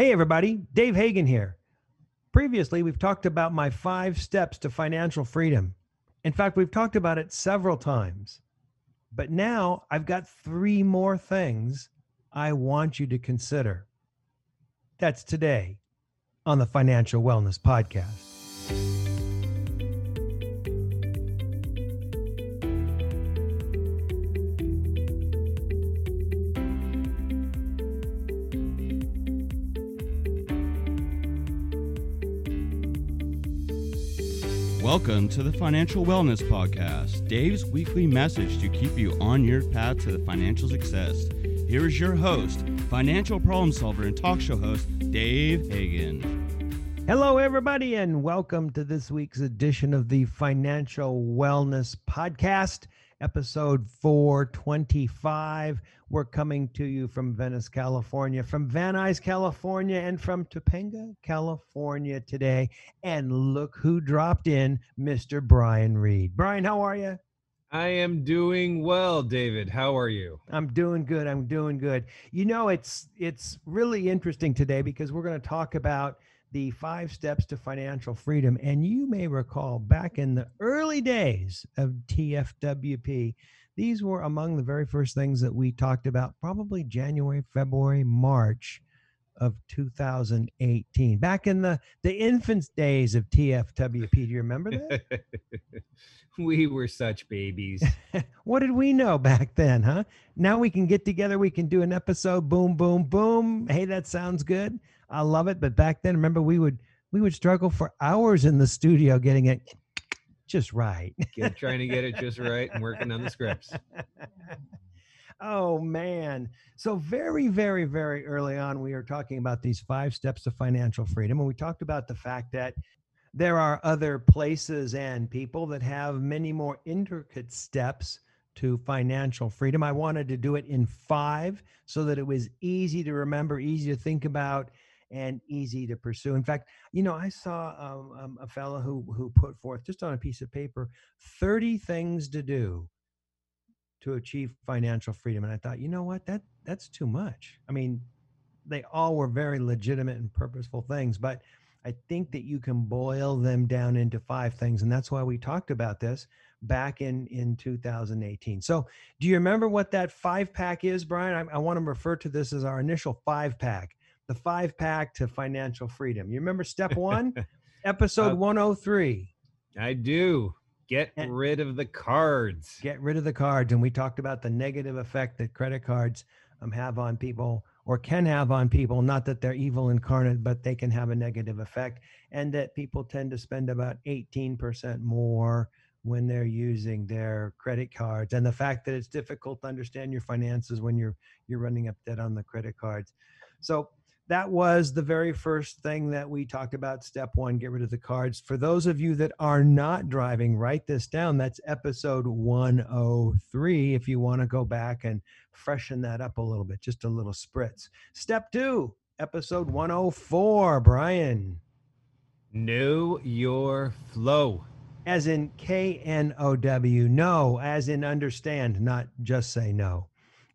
Hey, everybody, Dave Hagan here. Previously, we've talked about my five steps to financial freedom. In fact, we've talked about it several times. But now I've got three more things I want you to consider. That's today on the Financial Wellness Podcast. Welcome to the Financial Wellness Podcast, Dave's weekly message to keep you on your path to the financial success. Here is your host, financial problem solver and talk show host, Dave Hagan. Hello, everybody, and welcome to this week's edition of the Financial Wellness Podcast episode 425. We're coming to you from Venice, California, from Van Nuys, California, and from Topanga, California today. And look who dropped in, Mr. Brian Reed. Brian, how are you? I am doing well, David. How are you? I'm doing good. I'm doing good. You know, it's it's really interesting today because we're going to talk about the five steps to financial freedom. And you may recall back in the early days of TFWP, these were among the very first things that we talked about, probably January, February, March of 2018. Back in the, the infant days of TFWP. Do you remember that? we were such babies. what did we know back then, huh? Now we can get together, we can do an episode, boom, boom, boom. Hey, that sounds good. I love it. But back then, remember, we would we would struggle for hours in the studio getting it just right. Get, trying to get it just right and working on the scripts. Oh man. So very, very, very early on, we were talking about these five steps to financial freedom. And we talked about the fact that there are other places and people that have many more intricate steps to financial freedom. I wanted to do it in five so that it was easy to remember, easy to think about, and easy to pursue. In fact, you know, I saw um, um, a fellow who who put forth just on a piece of paper 30 things to do to achieve financial freedom, and I thought, you know what, that that's too much. I mean, they all were very legitimate and purposeful things, but I think that you can boil them down into five things, and that's why we talked about this back in in 2018. So, do you remember what that five pack is, Brian? I, I want to refer to this as our initial five pack the five pack to financial freedom. You remember step one, episode uh, 103? I do. Get and rid of the cards. Get rid of the cards. And we talked about the negative effect that credit cards um, have on people or can have on people. Not that they're evil incarnate, but they can have a negative effect. And that people tend to spend about 18% more when they're using their credit cards and the fact that it's difficult to understand your finances when you're you're running up debt on the credit cards so that was the very first thing that we talked about. Step one, get rid of the cards. For those of you that are not driving, write this down. That's episode 103. If you want to go back and freshen that up a little bit, just a little spritz. Step two, episode 104. Brian. Know your flow. As in K N O W. No, as in understand, not just say no.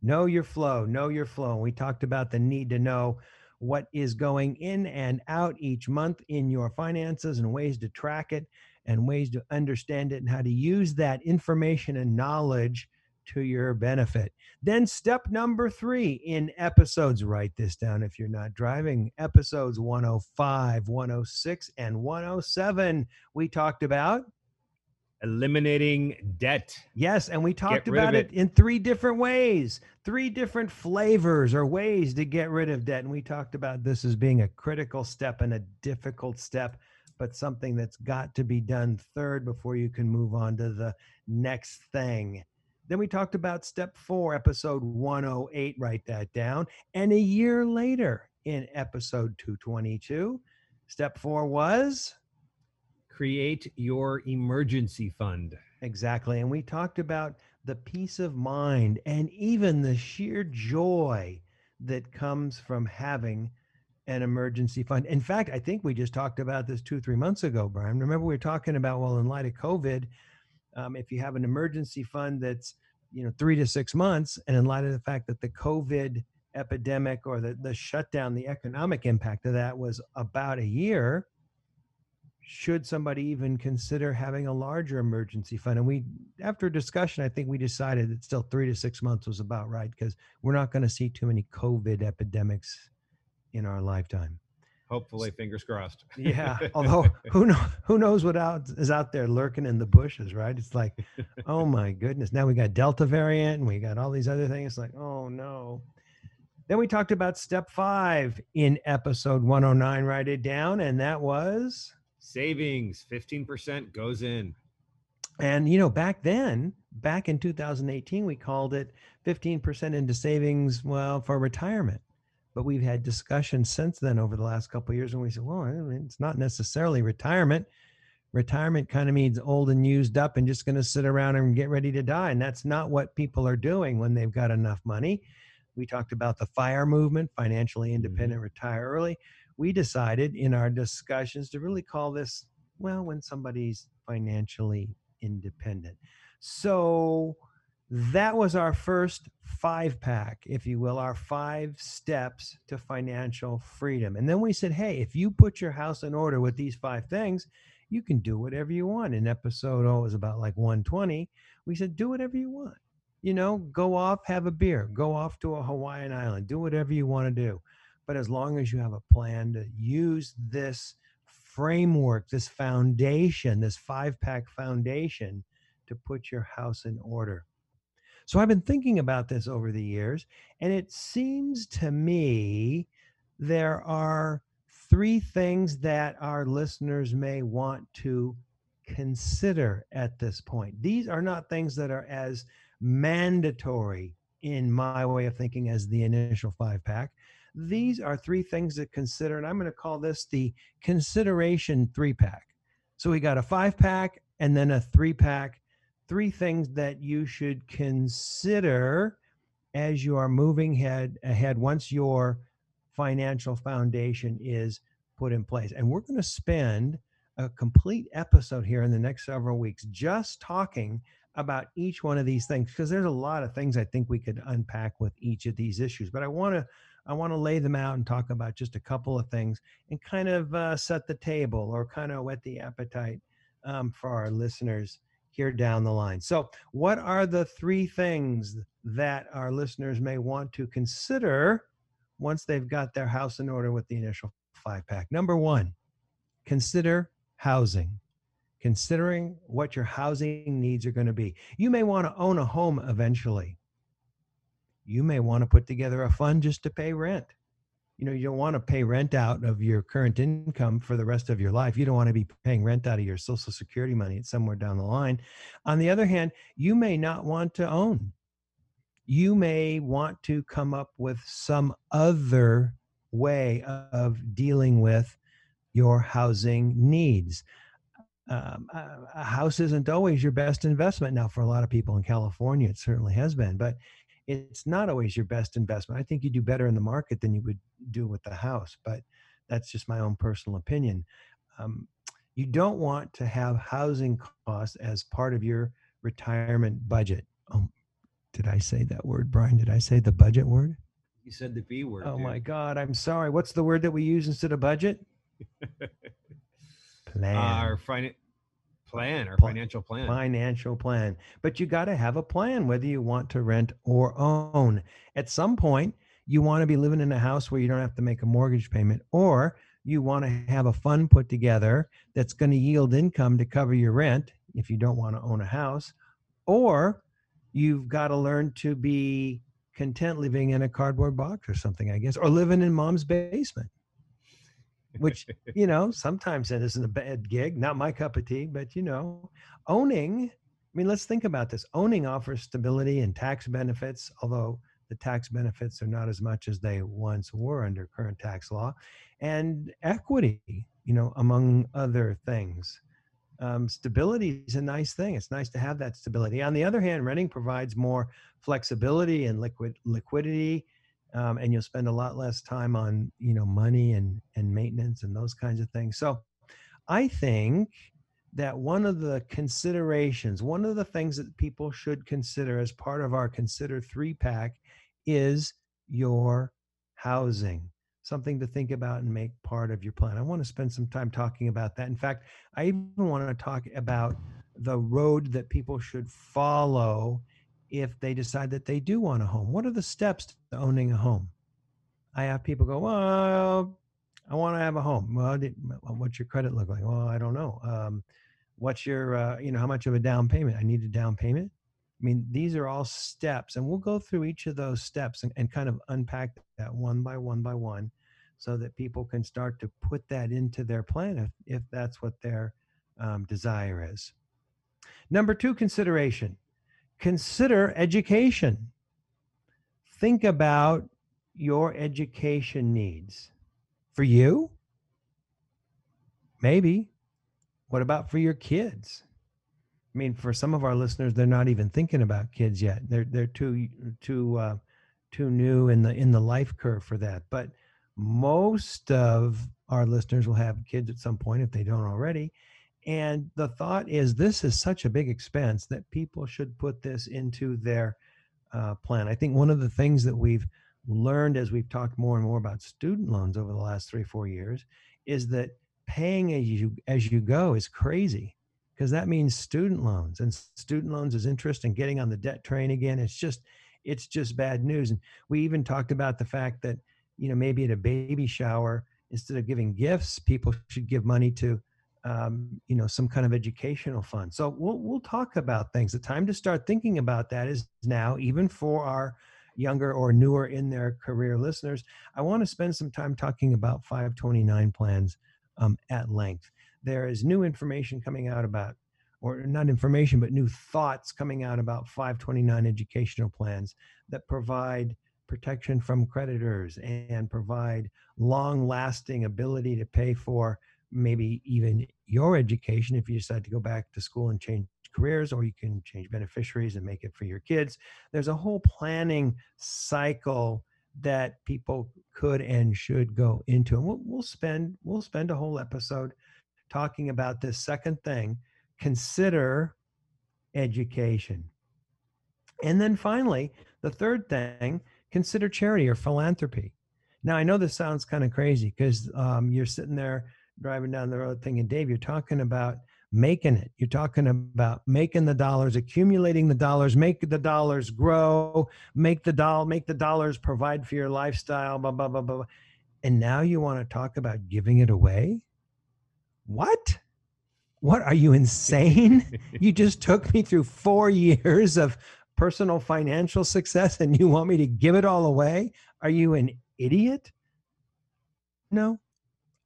Know your flow. Know your flow. And we talked about the need to know what is going in and out each month in your finances and ways to track it and ways to understand it and how to use that information and knowledge to your benefit. Then, step number three in episodes, write this down if you're not driving. Episodes 105, 106, and 107, we talked about eliminating debt. Yes, and we talked about it. it. in three different ways, three different flavors or ways to get rid of debt. And we talked about this as being a critical step and a difficult step, but something that's got to be done third before you can move on to the next thing. Then we talked about step four, episode 108, write that down. And a year later in episode 222, step four was create your emergency fund. Exactly. And we talked about the peace of mind and even the sheer joy that comes from having an emergency fund. In fact, I think we just talked about this two, three months ago, Brian. Remember, we were talking about, well, in light of COVID, um, if you have an emergency fund that's, you know, three to six months, and in light of the fact that the COVID epidemic or the, the shutdown, the economic impact of that was about a year, should somebody even consider having a larger emergency fund? And we, after discussion, I think we decided that still three to six months was about right because we're not going to see too many COVID epidemics in our lifetime. Hopefully, fingers crossed. Yeah. Although who knows? who knows what out is out there lurking in the bushes, right? It's like, oh my goodness. Now we got Delta variant and we got all these other things. Like, oh no. Then we talked about step five in episode 109. Write it down. And that was savings 15% goes in. And you know, back then, back in 2018, we called it 15% into savings, well, for retirement but we've had discussions since then over the last couple of years and we said well it's not necessarily retirement retirement kind of means old and used up and just going to sit around and get ready to die and that's not what people are doing when they've got enough money we talked about the fire movement financially mm-hmm. independent mm-hmm. retire early we decided in our discussions to really call this well when somebody's financially independent so that was our first five pack, if you will, our five steps to financial freedom. And then we said, hey, if you put your house in order with these five things, you can do whatever you want. In episode, oh, it was about like 120, we said, do whatever you want. You know, go off, have a beer, go off to a Hawaiian island, do whatever you want to do. But as long as you have a plan to use this framework, this foundation, this five pack foundation to put your house in order. So I've been thinking about this over the years, and it seems to me there are three things that our listeners may want to consider at this point. These are not things that are as mandatory in my way of thinking as the initial five pack. Mm-hmm. These are three things to consider, and I'm going to call this the consideration three pack. So we got a five pack and then a three pack three things that you should consider as you are moving head ahead once your financial foundation is put in place. And we're going to spend a complete episode here in the next several weeks just talking about each one of these things because there's a lot of things I think we could unpack with each of these issues. But I want to I want to lay them out and talk about just a couple of things and kind of uh, set the table or kind of whet the appetite um, for our listeners here down the line. So, what are the three things that our listeners may want to consider once they've got their house in order with the initial five pack? Number one, consider housing. Considering what your housing needs are going to be. You may want to own a home eventually. You may want to put together a fund just to pay rent. You know you don't want to pay rent out of your current income for the rest of your life. You don't want to be paying rent out of your social security money. It's somewhere down the line. On the other hand you may not want to own. You may want to come up with some other way of dealing with your housing needs um, a house isn't always your best investment now for a lot of people in california it certainly has been but it's not always your best investment. I think you do better in the market than you would do with the house, but that's just my own personal opinion. Um, you don't want to have housing costs as part of your retirement budget. Um, did I say that word, Brian? Did I say the budget word? You said the B word. Oh dude. my God, I'm sorry. What's the word that we use instead of budget? Plan. Our fin- plan or financial plan. Financial plan. But you got to have a plan whether you want to rent or own. At some point, you want to be living in a house where you don't have to make a mortgage payment or you want to have a fund put together that's going to yield income to cover your rent if you don't want to own a house or you've got to learn to be content living in a cardboard box or something i guess or living in mom's basement which you know sometimes that isn't a bad gig not my cup of tea but you know owning i mean let's think about this. Owning offers stability and tax benefits although the tax benefits are not as much as they once were under current tax law and equity you know among other things. Um, stability is a nice thing. It's nice to have that stability. On the other hand renting provides more flexibility and liquid liquidity um, and you'll spend a lot less time on you know money and and maintenance and those kinds of things so i think that one of the considerations one of the things that people should consider as part of our consider three pack is your housing something to think about and make part of your plan. I want to spend some time talking about that. In fact, I even want to talk about the road that people should follow if they decide that they do want a home. What are the steps to owning a home? I have people go, Well, I want to have a home. Well, what's your credit look like? Well, I don't know. Um, what's your, uh, you know, how much of a down payment? I need a down payment. I mean, these are all steps, and we'll go through each of those steps and, and kind of unpack that one by one by one so that people can start to put that into their plan if, if that's what their um, desire is. Number two consideration consider education. Think about your education needs. For you? Maybe. What about for your kids? I mean, for some of our listeners, they're not even thinking about kids yet. They're they're too too uh, too new in the in the life curve for that. But most of our listeners will have kids at some point if they don't already. And the thought is this is such a big expense that people should put this into their uh, plan. I think one of the things that we've learned as we've talked more and more about student loans over the last three four years is that paying as you as you go is crazy because that means student loans and student loans is interest and getting on the debt train again it's just it's just bad news and we even talked about the fact that you know maybe at a baby shower instead of giving gifts people should give money to um, you know some kind of educational fund. So we'll, we'll talk about things. The time to start thinking about that is now even for our younger or newer in their career listeners. I want to spend some time talking about 529 plans um, at length. There is new information coming out about, or not information, but new thoughts coming out about 529 educational plans that provide protection from creditors and provide long lasting ability to pay for maybe even your education if you decide to go back to school and change careers or you can change beneficiaries and make it for your kids there's a whole planning cycle that people could and should go into and we'll, we'll spend we'll spend a whole episode talking about this second thing consider education. And then finally, the third thing consider charity or philanthropy. Now, I know this sounds kind of crazy because um, you're sitting there driving down the road thinking, Dave, you're talking about making it. You're talking about making the dollars, accumulating the dollars, make the dollars grow, make the doll, make the dollars provide for your lifestyle, blah, blah, blah, blah. And now you want to talk about giving it away? what? What are you insane? you just took me through four years of personal financial success and you want me to give it all away? Are you an idiot? No,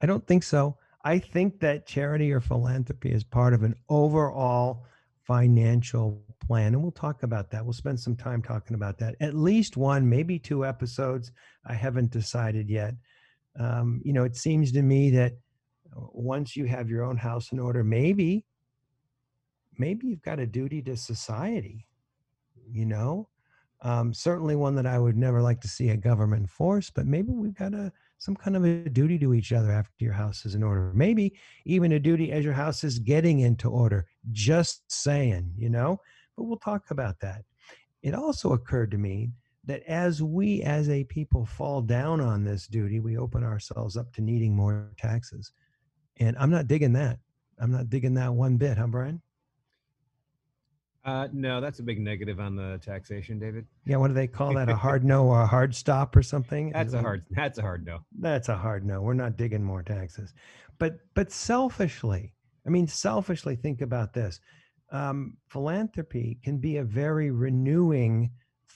I don't think so. I think that charity or philanthropy is part of an overall financial plan. And we'll talk about that. We'll spend some time talking about that. At least one, maybe two episodes. I haven't decided yet. Um, you know, it seems to me that once you have your own house in order, maybe, maybe you've got a duty to society, you know? Um, certainly one that I would never like to see a government force, but maybe we've got a some kind of a duty to each other after your house is in order. Maybe even a duty as your house is getting into order. Just saying, you know. But we'll talk about that. It also occurred to me that as we as a people fall down on this duty, we open ourselves up to needing more taxes. And I'm not digging that. I'm not digging that one bit, huh, Brian? Uh, no, that's a big negative on the taxation, David. Yeah, what do they call that? A hard no or a hard stop or something? That's a hard. That's a hard no. That's a hard no. We're not digging more taxes, but but selfishly, I mean, selfishly, think about this. Um, philanthropy can be a very renewing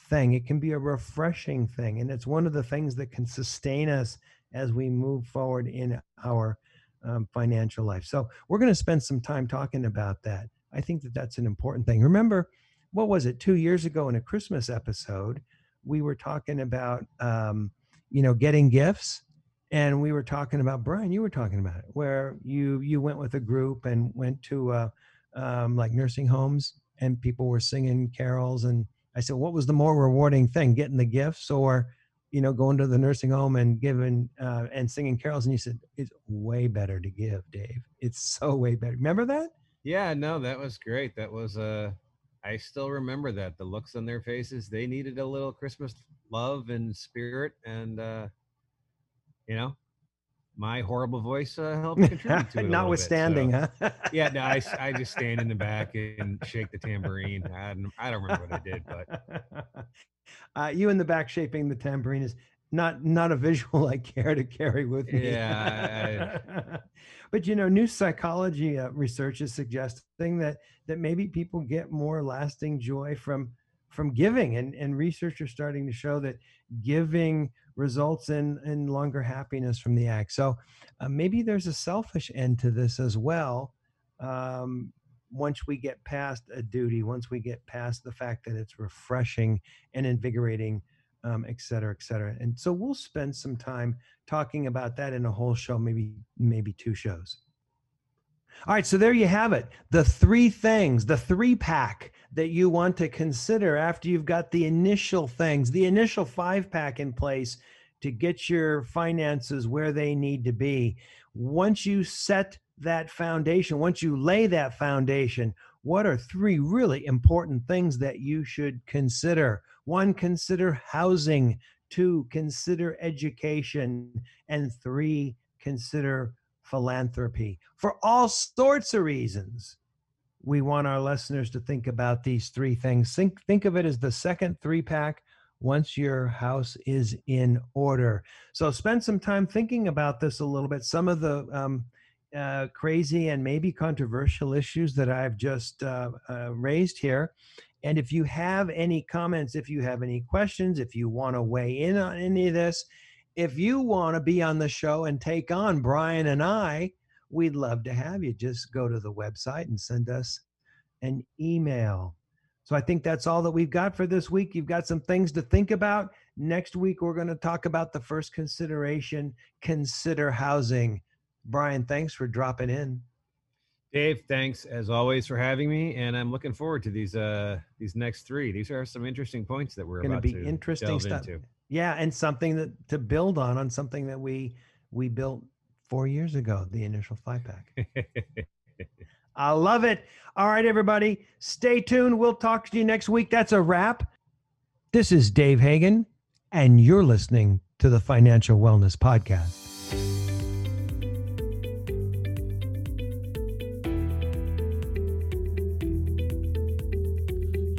thing. It can be a refreshing thing, and it's one of the things that can sustain us as we move forward in our um, financial life. So we're going to spend some time talking about that. I think that that's an important thing. Remember, what was it? Two years ago in a Christmas episode, we were talking about, um, you know, getting gifts, and we were talking about Brian. You were talking about it, where you you went with a group and went to uh, um, like nursing homes, and people were singing carols. And I said, what was the more rewarding thing, getting the gifts or you know, going to the nursing home and giving uh, and singing carols, and you said it's way better to give, Dave. It's so way better. Remember that? Yeah, no, that was great. That was uh I still remember that. The looks on their faces, they needed a little Christmas love and spirit, and uh, you know, my horrible voice uh, helps contribute to it. Notwithstanding, bit, so. huh? yeah, no, I, I just stand in the back and shake the tambourine. I don't, I don't remember what I did, but uh, you in the back shaping the tambourine is not not a visual I care to carry with me. Yeah. I, but you know, new psychology uh, research is suggesting that that maybe people get more lasting joy from from giving, and and research are starting to show that giving results in in longer happiness from the act. So uh, maybe there's a selfish end to this as well. Um, once we get past a duty, once we get past the fact that it's refreshing and invigorating, um, et cetera, et cetera. And so we'll spend some time talking about that in a whole show, maybe maybe two shows. All right, so there you have it. The three things, the three pack that you want to consider after you've got the initial things, the initial five pack in place to get your finances where they need to be. Once you set that foundation, once you lay that foundation, what are three really important things that you should consider? One, consider housing. Two, consider education. And three, consider philanthropy. For all sorts of reasons, we want our listeners to think about these three things. Think, think of it as the second three pack once your house is in order. So spend some time thinking about this a little bit. Some of the um, uh, crazy and maybe controversial issues that I've just uh, uh, raised here. And if you have any comments, if you have any questions, if you want to weigh in on any of this, if you want to be on the show and take on Brian and I, we'd love to have you. Just go to the website and send us an email. So I think that's all that we've got for this week. You've got some things to think about. Next week, we're going to talk about the first consideration consider housing. Brian, thanks for dropping in. Dave, thanks as always for having me, and I'm looking forward to these uh these next three. These are some interesting points that we're going to be interesting stuff. into. Yeah, and something that to build on on something that we we built four years ago, the initial five pack. I love it. All right, everybody, stay tuned. We'll talk to you next week. That's a wrap. This is Dave Hagan, and you're listening to the Financial Wellness Podcast.